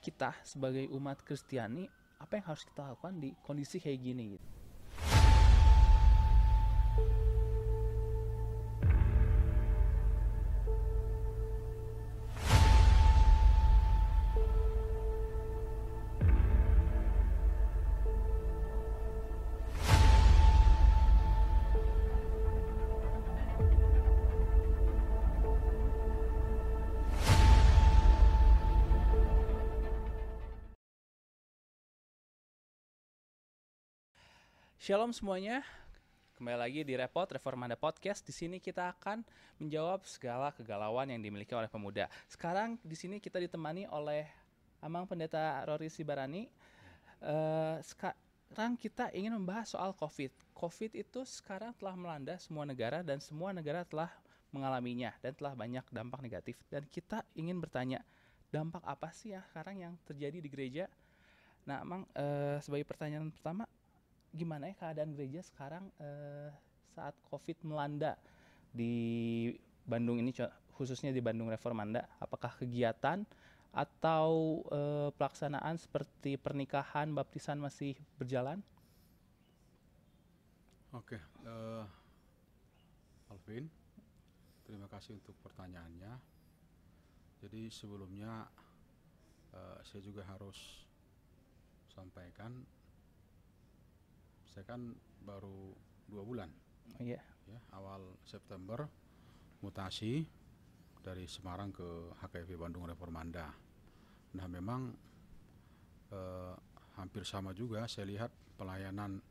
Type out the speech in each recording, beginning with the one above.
kita sebagai umat Kristiani apa yang harus kita lakukan di kondisi kayak gini gitu. Shalom semuanya. Kembali lagi di Repot Reformanda Podcast. Di sini kita akan menjawab segala kegalauan yang dimiliki oleh pemuda. Sekarang di sini kita ditemani oleh Amang Pendeta Rory Sibarani. Eh, sekarang kita ingin membahas soal COVID. COVID itu sekarang telah melanda semua negara dan semua negara telah mengalaminya dan telah banyak dampak negatif. Dan kita ingin bertanya, dampak apa sih ya sekarang yang terjadi di gereja? Nah, Amang eh, sebagai pertanyaan pertama, gimana ya keadaan gereja sekarang eh, saat COVID melanda di Bandung ini khususnya di Bandung Reformanda apakah kegiatan atau eh, pelaksanaan seperti pernikahan baptisan masih berjalan Oke, eh, Alvin, terima kasih untuk pertanyaannya. Jadi sebelumnya eh, saya juga harus sampaikan, saya kan baru dua bulan, iya. Ya awal September mutasi dari Semarang ke HKV Bandung Reformanda. Nah memang eh, hampir sama juga saya lihat pelayanan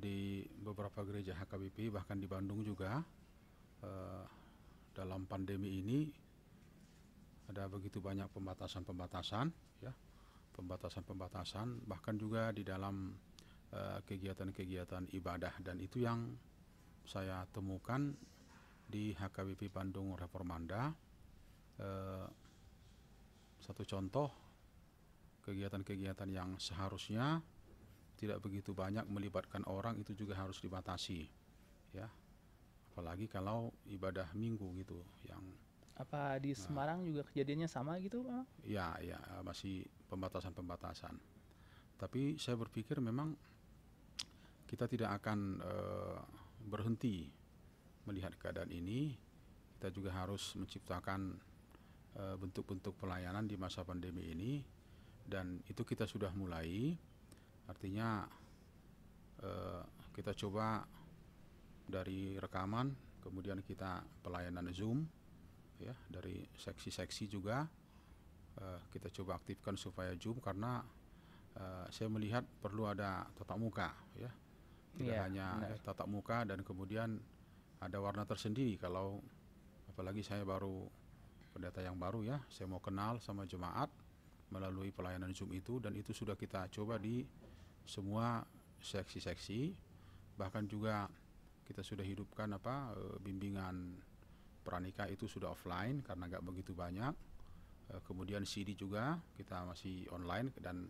di beberapa gereja HKBP bahkan di Bandung juga eh, dalam pandemi ini ada begitu banyak pembatasan-pembatasan ya. Pembatasan-pembatasan bahkan juga di dalam kegiatan-kegiatan ibadah. Dan itu yang saya temukan di HKBP Bandung Reformanda. Eh, satu contoh kegiatan-kegiatan yang seharusnya tidak begitu banyak melibatkan orang itu juga harus dibatasi ya. Apalagi kalau ibadah minggu gitu yang apa di Semarang juga kejadiannya sama gitu Bang? ya ya masih pembatasan-pembatasan. Tapi saya berpikir memang kita tidak akan eh, berhenti melihat keadaan ini. Kita juga harus menciptakan eh, bentuk-bentuk pelayanan di masa pandemi ini. Dan itu kita sudah mulai. Artinya eh, kita coba dari rekaman kemudian kita pelayanan zoom ya dari seksi-seksi juga. Eh, kita coba aktifkan supaya zoom karena eh, saya melihat perlu ada tatap muka ya tidak Iya, hanya benar. tatap muka dan kemudian ada warna tersendiri kalau apalagi saya baru pendeta yang baru ya saya mau kenal sama jemaat melalui pelayanan zoom itu dan itu sudah kita coba di semua seksi-seksi bahkan juga kita sudah hidupkan apa eh, bimbingan pranikah itu sudah offline karena nggak begitu banyak Eh, kemudian CD juga kita masih online dan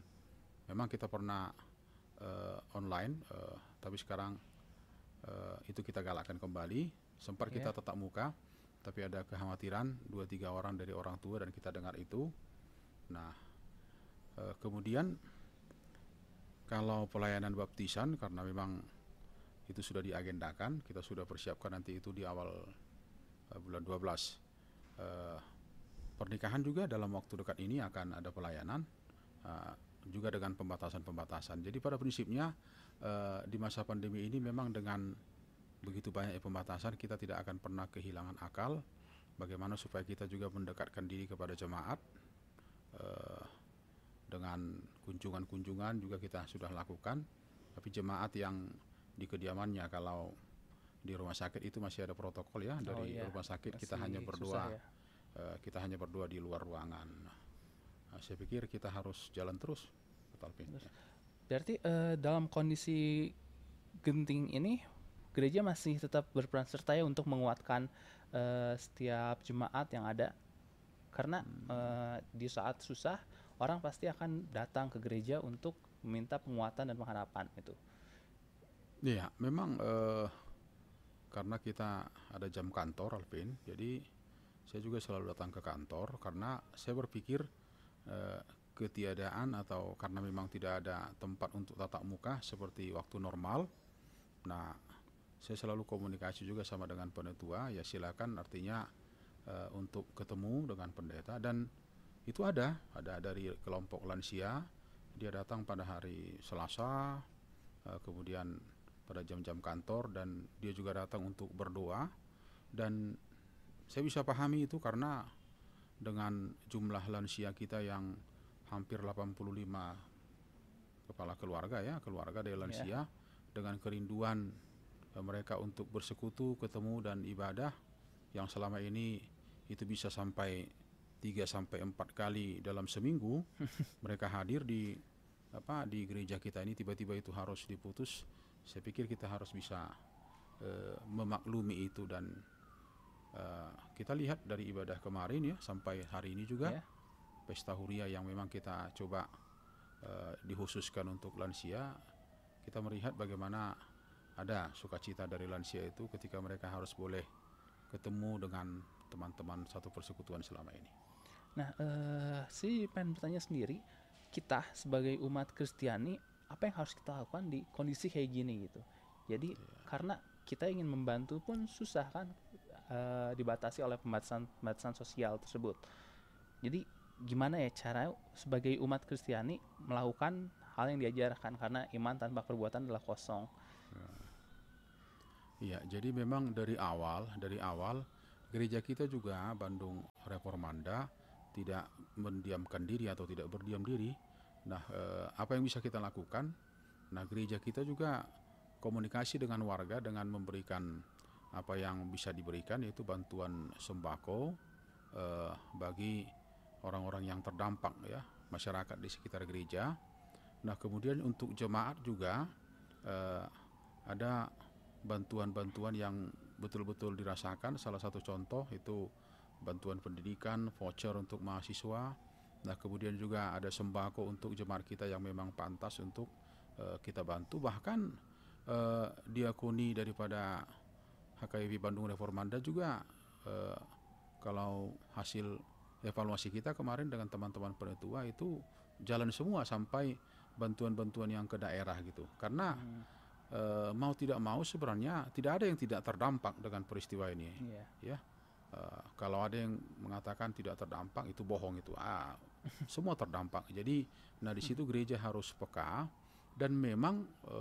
memang kita pernah eh, online eh, tapi sekarang eh, itu kita galakkan kembali. Sempat kita Iya. tetap muka tapi ada kekhawatiran dua tiga orang dari orang tua dan kita dengar itu. Nah eh, kemudian kalau pelayanan baptisan karena memang itu sudah diagendakan kita sudah persiapkan nanti itu di awal eh, bulan 12 Eh, pernikahan juga dalam waktu dekat ini akan ada pelayanan. Eh, juga dengan pembatasan-pembatasan. Jadi pada prinsipnya eh, di masa pandemi ini memang dengan begitu banyak pembatasan kita tidak akan pernah kehilangan akal. Bagaimana supaya kita juga mendekatkan diri kepada jemaat eh, dengan kunjungan-kunjungan juga kita sudah lakukan. Tapi jemaat yang di kediamannya kalau di rumah sakit itu masih ada protokol ya Oh dari iya, rumah sakit kita masih hanya susah berdua ya. eh, kita hanya berdua di luar ruangan. Nah, saya pikir kita harus jalan terus Terus. Berarti eh, dalam kondisi genting ini gereja masih tetap berperan serta ya untuk menguatkan eh, setiap jemaat yang ada. Karena eh, di saat susah orang pasti akan datang ke gereja untuk meminta penguatan dan pengharapan itu. Iya, memang eh, karena kita ada jam kantor, Alvin, jadi saya juga selalu datang ke kantor karena saya berpikir eh, ketiadaan atau karena memang tidak ada tempat untuk tatap muka seperti waktu normal. Nah, saya selalu komunikasi juga sama dengan penetua, ya silakan artinya uh, untuk ketemu dengan pendeta dan itu ada, ada dari kelompok lansia, dia datang pada hari Selasa, uh, kemudian pada jam-jam kantor dan dia juga datang untuk berdoa dan saya bisa pahami itu karena dengan jumlah lansia kita yang hampir 85 kepala keluarga ya, keluarga dari lansia yeah. dengan kerinduan uh, mereka untuk bersekutu, ketemu dan ibadah yang selama ini itu bisa sampai 3 sampai 4 kali dalam seminggu mereka hadir di apa di gereja kita ini tiba-tiba itu harus diputus. Saya pikir kita harus bisa uh, memaklumi itu dan uh, kita lihat dari ibadah kemarin ya sampai hari ini juga yeah pesta huria yang memang kita coba uh, dikhususkan untuk lansia, kita melihat bagaimana ada sukacita dari lansia itu ketika mereka harus boleh ketemu dengan teman-teman satu persekutuan selama ini. Nah, uh, si pengen bertanya sendiri, kita sebagai umat Kristiani apa yang harus kita lakukan di kondisi kayak gini gitu. Jadi yeah. karena kita ingin membantu pun susah kan uh, dibatasi oleh pembatasan pembatasan sosial tersebut. Jadi gimana ya cara sebagai umat Kristiani melakukan hal yang diajarkan karena iman tanpa perbuatan adalah kosong. Iya, jadi memang dari awal, dari awal gereja kita juga Bandung Reformanda tidak mendiamkan diri atau tidak berdiam diri. Nah, eh, apa yang bisa kita lakukan? Nah, gereja kita juga komunikasi dengan warga dengan memberikan apa yang bisa diberikan yaitu bantuan sembako eh, bagi orang-orang yang terdampak ya masyarakat di sekitar gereja. Nah kemudian untuk jemaat juga uh, ada bantuan-bantuan yang betul-betul dirasakan. Salah satu contoh itu bantuan pendidikan, voucher untuk mahasiswa. Nah kemudian juga ada sembako untuk jemaat kita yang memang pantas untuk uh, kita bantu. Bahkan uh, diakoni daripada HKIV Bandung Reformanda juga uh, kalau hasil evaluasi kita kemarin dengan teman-teman penetua itu jalan semua sampai bantuan-bantuan yang ke daerah gitu karena hmm. e, mau tidak mau sebenarnya tidak ada yang tidak terdampak dengan peristiwa ini yeah. ya e, kalau ada yang mengatakan tidak terdampak itu bohong itu ah semua terdampak jadi nah di situ gereja harus peka dan memang e,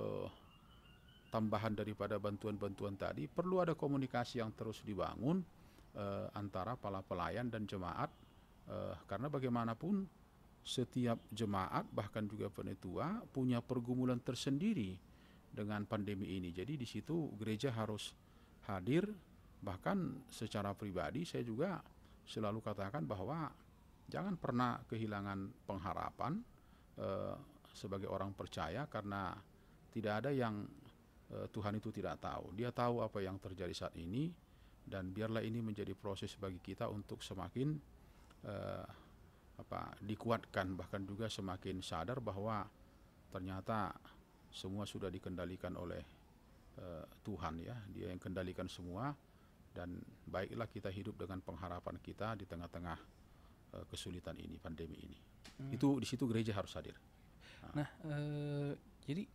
tambahan daripada bantuan-bantuan tadi perlu ada komunikasi yang terus dibangun e, antara para pelayan dan jemaat Uh, karena bagaimanapun setiap jemaat bahkan juga penetua punya pergumulan tersendiri dengan pandemi ini. Jadi di situ gereja harus hadir bahkan secara pribadi saya juga selalu katakan bahwa jangan pernah kehilangan pengharapan uh, sebagai orang percaya karena tidak ada yang uh, Tuhan itu tidak tahu. Dia tahu apa yang terjadi saat ini dan biarlah ini menjadi proses bagi kita untuk semakin uh, apa dikuatkan bahkan juga semakin sadar bahwa ternyata semua sudah dikendalikan oleh uh, Tuhan ya. Dia yang kendalikan semua dan baiklah kita hidup dengan pengharapan kita di tengah-tengah uh, kesulitan ini pandemi ini. Hmm. itu di situ gereja harus hadir. Nah, nah uh, jadi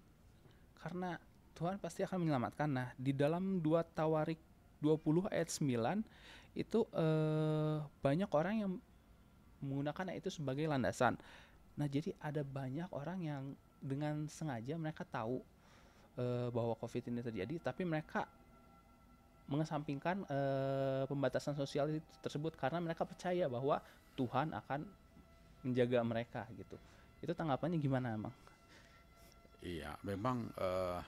karena Tuhan pasti akan menyelamatkan. Nah di dalam dua Tawarik 20 ayat 9 itu uh, banyak orang yang menggunakan itu sebagai landasan. Nah, jadi ada banyak orang yang dengan sengaja mereka tahu uh, bahwa COVID ini terjadi, tapi mereka mengesampingkan uh, pembatasan sosial tersebut karena mereka percaya bahwa Tuhan akan menjaga mereka gitu. Itu tanggapannya gimana, emang? Iya, memang uh,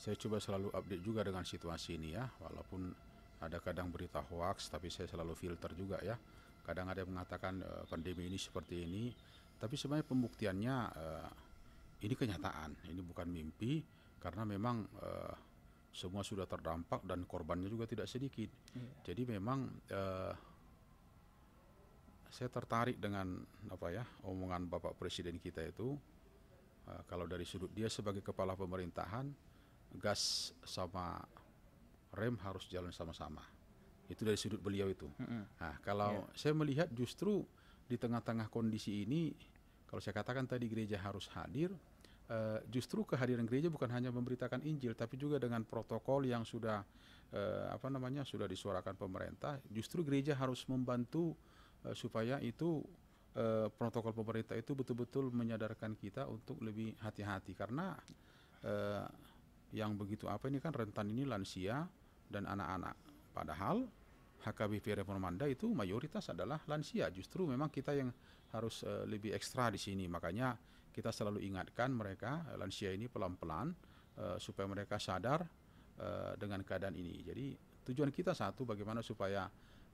saya coba selalu update juga dengan situasi ini ya, walaupun ada kadang berita hoax, tapi saya selalu filter juga ya kadang ada yang mengatakan uh, pandemi ini seperti ini tapi sebenarnya pembuktiannya uh, ini kenyataan ini bukan mimpi karena memang uh, semua sudah terdampak dan korbannya juga tidak sedikit. Yeah. jadi memang uh, saya tertarik dengan apa ya omongan bapak presiden kita itu. Uh, kalau dari sudut dia sebagai kepala pemerintahan gas sama rem harus jalan sama-sama itu dari sudut beliau itu. Mm -hmm. Nah, kalau yeah. saya melihat justru di tengah-tengah kondisi ini kalau saya katakan tadi gereja harus hadir, uh, justru kehadiran gereja bukan hanya memberitakan Injil, tapi juga dengan protokol yang sudah uh, apa namanya sudah disuarakan pemerintah. Justru gereja harus membantu uh, supaya itu uh, protokol pemerintah itu betul-betul menyadarkan kita untuk lebih hati-hati karena uh, yang begitu apa ini kan rentan ini lansia dan anak-anak. Padahal HKBP Reformanda itu mayoritas adalah lansia. Justru memang kita yang harus uh, lebih ekstra di sini. Makanya kita selalu ingatkan mereka uh, lansia ini pelan-pelan uh, supaya mereka sadar uh, dengan keadaan ini. Jadi tujuan kita satu bagaimana supaya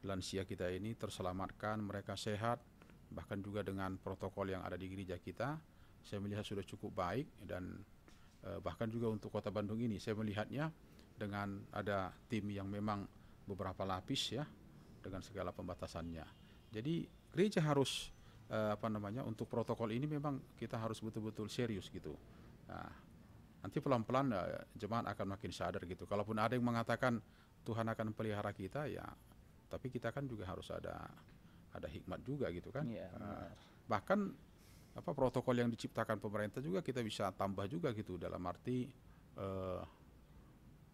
lansia kita ini terselamatkan, mereka sehat, bahkan juga dengan protokol yang ada di gereja kita. Saya melihat sudah cukup baik dan uh, bahkan juga untuk Kota Bandung ini saya melihatnya dengan ada tim yang memang beberapa lapis ya dengan segala pembatasannya. Jadi gereja harus uh, apa namanya untuk protokol ini memang kita harus betul-betul serius gitu. Nah, nanti pelan-pelan uh, jemaat akan makin sadar gitu. Kalaupun ada yang mengatakan Tuhan akan pelihara kita ya, tapi kita kan juga harus ada ada hikmat juga gitu kan. Iya, uh, bahkan apa protokol yang diciptakan pemerintah juga kita bisa tambah juga gitu dalam arti uh,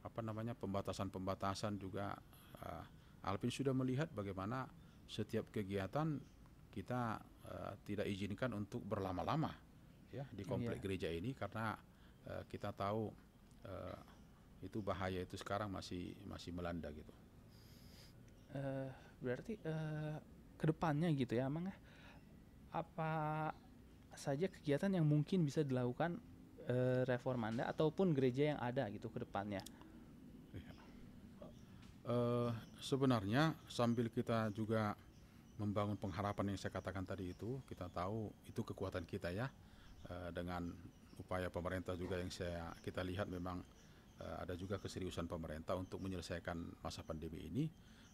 apa namanya pembatasan-pembatasan juga uh, Alvin sudah melihat bagaimana setiap kegiatan kita uh, tidak izinkan untuk berlama-lama ya di komplek yeah. gereja ini karena uh, kita tahu uh, itu bahaya itu sekarang masih masih melanda gitu. Uh, berarti uh, ke depannya gitu ya, emang apa saja kegiatan yang mungkin bisa dilakukan uh, reformanda ataupun gereja yang ada gitu ke depannya? Uh, sebenarnya sambil kita juga membangun pengharapan yang saya katakan tadi itu, kita tahu itu kekuatan kita ya uh, dengan upaya pemerintah juga yang saya kita lihat memang uh, ada juga keseriusan pemerintah untuk menyelesaikan masa pandemi ini.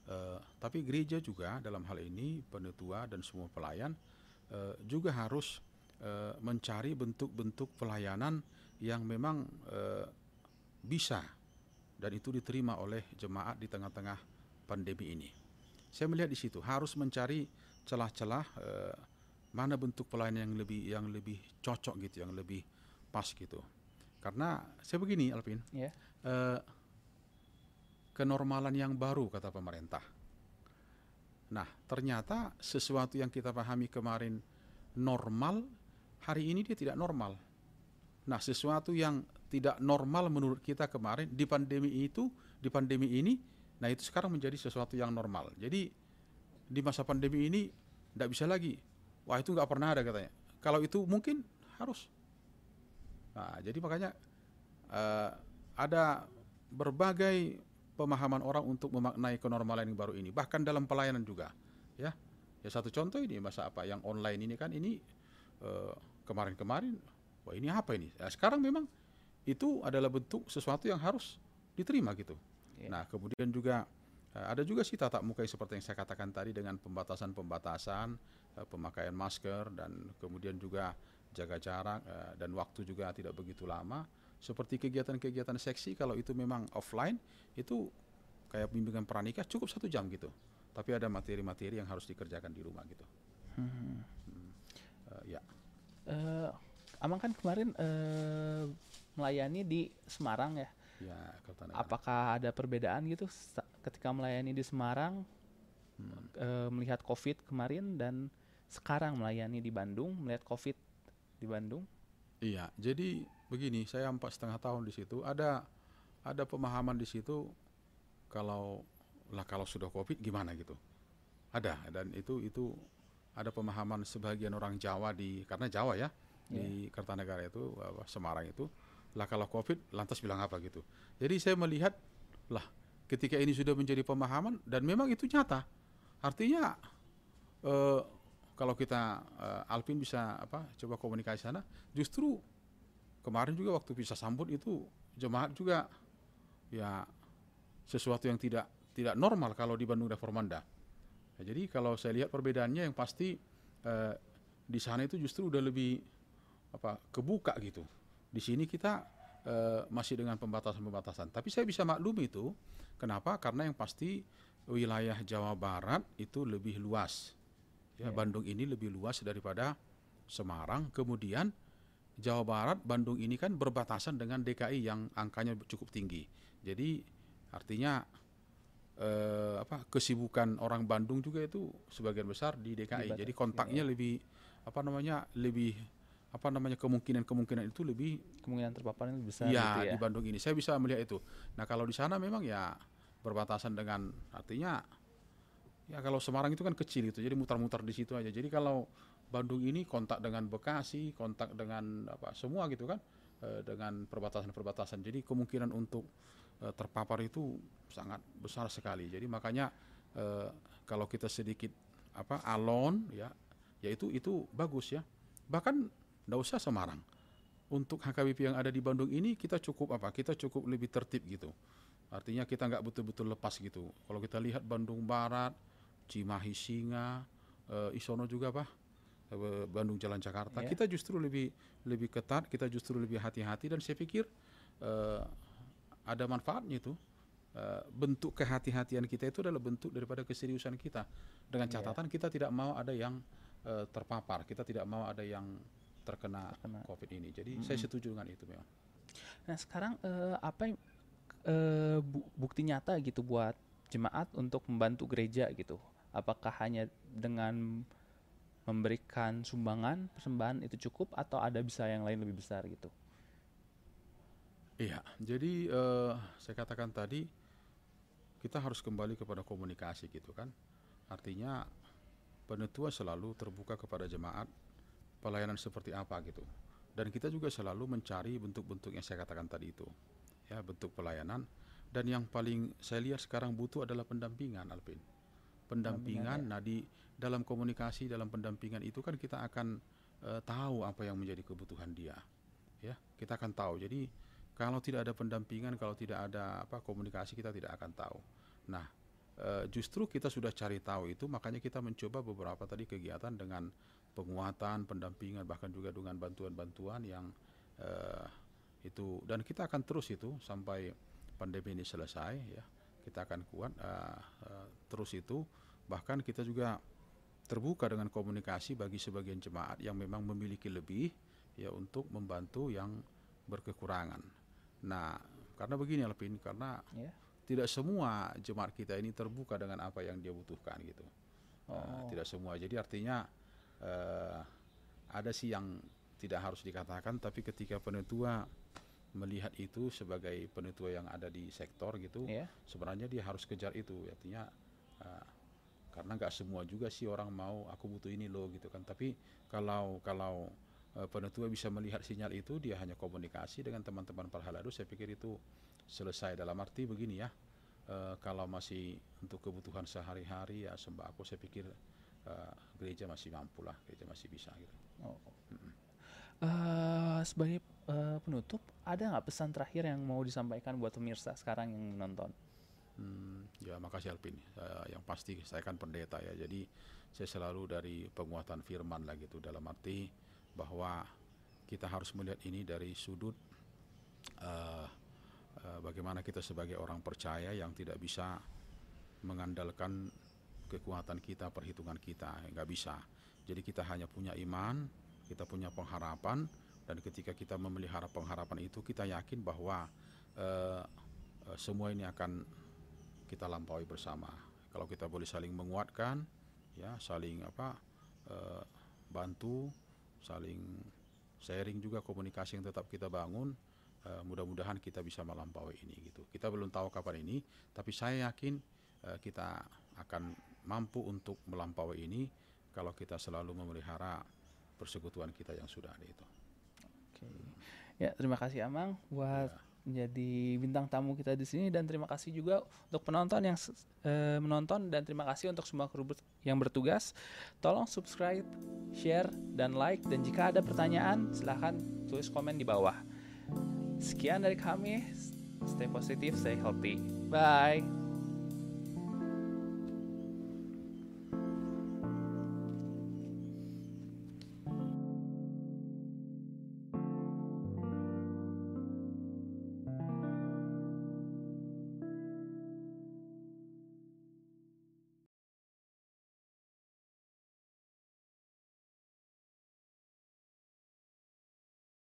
Uh, tapi gereja juga dalam hal ini penetua dan semua pelayan uh, juga harus uh, mencari bentuk-bentuk pelayanan yang memang uh, bisa dan itu diterima oleh jemaat di tengah-tengah pandemi ini. Saya melihat di situ harus mencari celah-celah eh, mana bentuk pelayanan yang lebih yang lebih cocok gitu, yang lebih pas gitu. Karena saya begini, Alvin, yeah. eh, kenormalan yang baru kata pemerintah. Nah, ternyata sesuatu yang kita pahami kemarin normal, hari ini dia tidak normal. Nah, sesuatu yang tidak normal menurut kita kemarin di pandemi itu, di pandemi ini, nah itu sekarang menjadi sesuatu yang normal. Jadi di masa pandemi ini tidak bisa lagi, wah itu nggak pernah ada katanya. Kalau itu mungkin harus. Nah, jadi makanya uh, ada berbagai pemahaman orang untuk memaknai kenormalan yang baru ini, bahkan dalam pelayanan juga, ya. Ya satu contoh ini masa apa yang online ini kan ini uh, kemarin-kemarin, wah ini apa ini? Nah, sekarang memang itu adalah bentuk sesuatu yang harus diterima gitu. Yeah. Nah, kemudian juga uh, ada juga sih tatap muka seperti yang saya katakan tadi dengan pembatasan-pembatasan, uh, pemakaian masker dan kemudian juga jaga jarak uh, dan waktu juga tidak begitu lama. Seperti kegiatan-kegiatan seksi kalau itu memang offline itu kayak bimbingan pranikah cukup satu jam gitu. Tapi ada materi-materi yang harus dikerjakan di rumah gitu. Hmm. Hmm. Uh, ya. Uh, Amang kan kemarin uh, melayani di Semarang ya. Ya, Apakah ada perbedaan gitu ketika melayani di Semarang hmm. e, melihat COVID kemarin dan sekarang melayani di Bandung melihat COVID di Bandung? Iya, jadi begini, saya empat setengah tahun di situ ada ada pemahaman di situ kalau lah kalau sudah COVID gimana gitu. Ada dan itu itu ada pemahaman sebagian orang Jawa di karena Jawa ya yeah. di Kertanegara itu Semarang itu lah kalau COVID lantas bilang apa gitu. Jadi saya melihat lah ketika ini sudah menjadi pemahaman dan memang itu nyata. Artinya eh, kalau kita eh, Alvin bisa apa coba komunikasi sana, justru kemarin juga waktu bisa sambut itu jemaat juga ya sesuatu yang tidak tidak normal kalau di Bandung Reformanda. Ya, jadi kalau saya lihat perbedaannya yang pasti eh, di sana itu justru udah lebih apa kebuka gitu di sini kita uh, masih dengan pembatasan-pembatasan. Tapi saya bisa maklum itu. Kenapa? Karena yang pasti wilayah Jawa Barat itu lebih luas. Ya, yeah. Bandung ini lebih luas daripada Semarang, kemudian Jawa Barat, Bandung ini kan berbatasan dengan DKI yang angkanya cukup tinggi. Jadi artinya eh, apa kesibukan orang Bandung juga itu sebagian besar di DKI. Di Jadi kontaknya ya. lebih apa namanya lebih apa namanya kemungkinan-kemungkinan itu lebih Kemungkinan terpaparnya lebih besar Iya gitu ya. di Bandung ini saya bisa melihat itu. Nah kalau di sana memang ya berbatasan dengan artinya ya kalau Semarang itu kan kecil itu jadi mutar-mutar di situ aja. Jadi kalau Bandung ini kontak dengan Bekasi, kontak dengan apa semua gitu kan eh, dengan perbatasan-perbatasan. Jadi kemungkinan untuk eh, terpapar itu sangat besar sekali. Jadi makanya eh, kalau kita sedikit apa alon ya ya itu itu bagus ya. Bahkan tidak usah Semarang untuk HKBP yang ada di Bandung ini kita cukup apa? Kita cukup lebih tertib gitu. Artinya kita nggak betul-betul lepas gitu. Kalau kita lihat Bandung Barat, Cimahi Singa, eh, Isono juga apa? Eh, Bandung Jalan Jakarta. Iya. Kita justru lebih lebih ketat, kita justru lebih hati-hati dan saya pikir eh, ada manfaatnya itu. Bentuk kehati-hatian kita itu adalah bentuk daripada keseriusan kita. Dengan Iya. catatan kita tidak mau ada yang eh, terpapar, kita tidak mau ada yang terkena, Terkena. COVID ini. Jadi saya setuju dengan itu memang. Nah sekarang eh, apa yang bu- bukti nyata gitu buat jemaat untuk membantu gereja gitu? Apakah hanya dengan memberikan sumbangan persembahan itu cukup atau ada bisa yang lain lebih besar gitu? Iya, jadi eh, saya katakan tadi kita harus kembali kepada komunikasi gitu kan. Artinya penetua selalu terbuka kepada jemaat pelayanan seperti apa gitu. Dan kita juga selalu mencari bentuk-bentuk yang saya katakan tadi itu. Ya, bentuk pelayanan dan yang paling saya lihat sekarang butuh adalah pendampingan Alvin. Pendampingan, nah di dalam komunikasi dalam pendampingan itu kan kita akan eh, tahu apa yang menjadi kebutuhan dia. Ya, kita akan tahu. Jadi kalau tidak ada pendampingan, kalau tidak ada apa komunikasi kita tidak akan tahu. Nah, eh, justru kita sudah cari tahu itu, makanya kita mencoba beberapa tadi kegiatan dengan penguatan, pendampingan, bahkan juga dengan bantuan-bantuan yang eh, itu dan kita akan terus itu sampai pandemi ini selesai ya. Kita akan kuat eh, eh, terus itu. Bahkan kita juga terbuka dengan komunikasi bagi sebagian jemaat yang memang memiliki lebih ya untuk membantu yang berkekurangan. Nah, karena begini Alvin, karena Ya. tidak semua jemaat kita ini terbuka dengan apa yang dia butuhkan gitu. Oh. tidak semua. Jadi artinya eh, ada sih yang tidak harus dikatakan, tapi ketika penetua melihat itu sebagai penetua yang ada di sektor gitu, Ya. sebenarnya dia harus kejar itu. Artinya eh, karena nggak semua juga sih orang mau aku butuh ini loh gitu kan. Tapi kalau kalau eh, penetua bisa melihat sinyal itu, dia hanya komunikasi dengan teman-teman Parhaladu. Saya pikir itu selesai dalam arti begini ya. eh, kalau masih untuk kebutuhan sehari-hari ya sembako, saya pikir eh, gereja masih mampu lah, gereja masih bisa gitu. Oh. Eh, sebagai eh, penutup, ada nggak pesan terakhir yang mau disampaikan buat pemirsa sekarang yang menonton? Hmm, ya makasih Alvin. Eh, yang pasti saya kan pendeta ya, jadi saya selalu dari penguatan firman lah gitu dalam arti bahwa kita harus melihat ini dari sudut eh, eh, bagaimana kita sebagai orang percaya yang tidak bisa mengandalkan kekuatan kita, perhitungan kita, nggak bisa. Jadi kita hanya punya iman, kita punya pengharapan, dan ketika kita memelihara pengharapan itu, kita yakin bahwa eh, eh, semua ini akan kita lampaui bersama. Kalau kita boleh saling menguatkan, ya, saling apa, eh, bantu, saling sharing juga komunikasi yang tetap kita bangun. eh, mudah-mudahan kita bisa melampaui ini gitu. Kita belum tahu kapan ini, tapi saya yakin eh, kita akan mampu untuk melampaui ini kalau kita selalu memelihara persekutuan kita yang sudah ada itu. Oke. Ya, terima kasih Amang buat menjadi bintang tamu kita di sini dan terima kasih juga untuk penonton yang eh, menonton dan terima kasih untuk semua kru yang bertugas. Tolong subscribe, share dan like dan jika ada pertanyaan silahkan tulis komen di bawah. Sekian dari kami. Stay positif, stay healthy. Bye.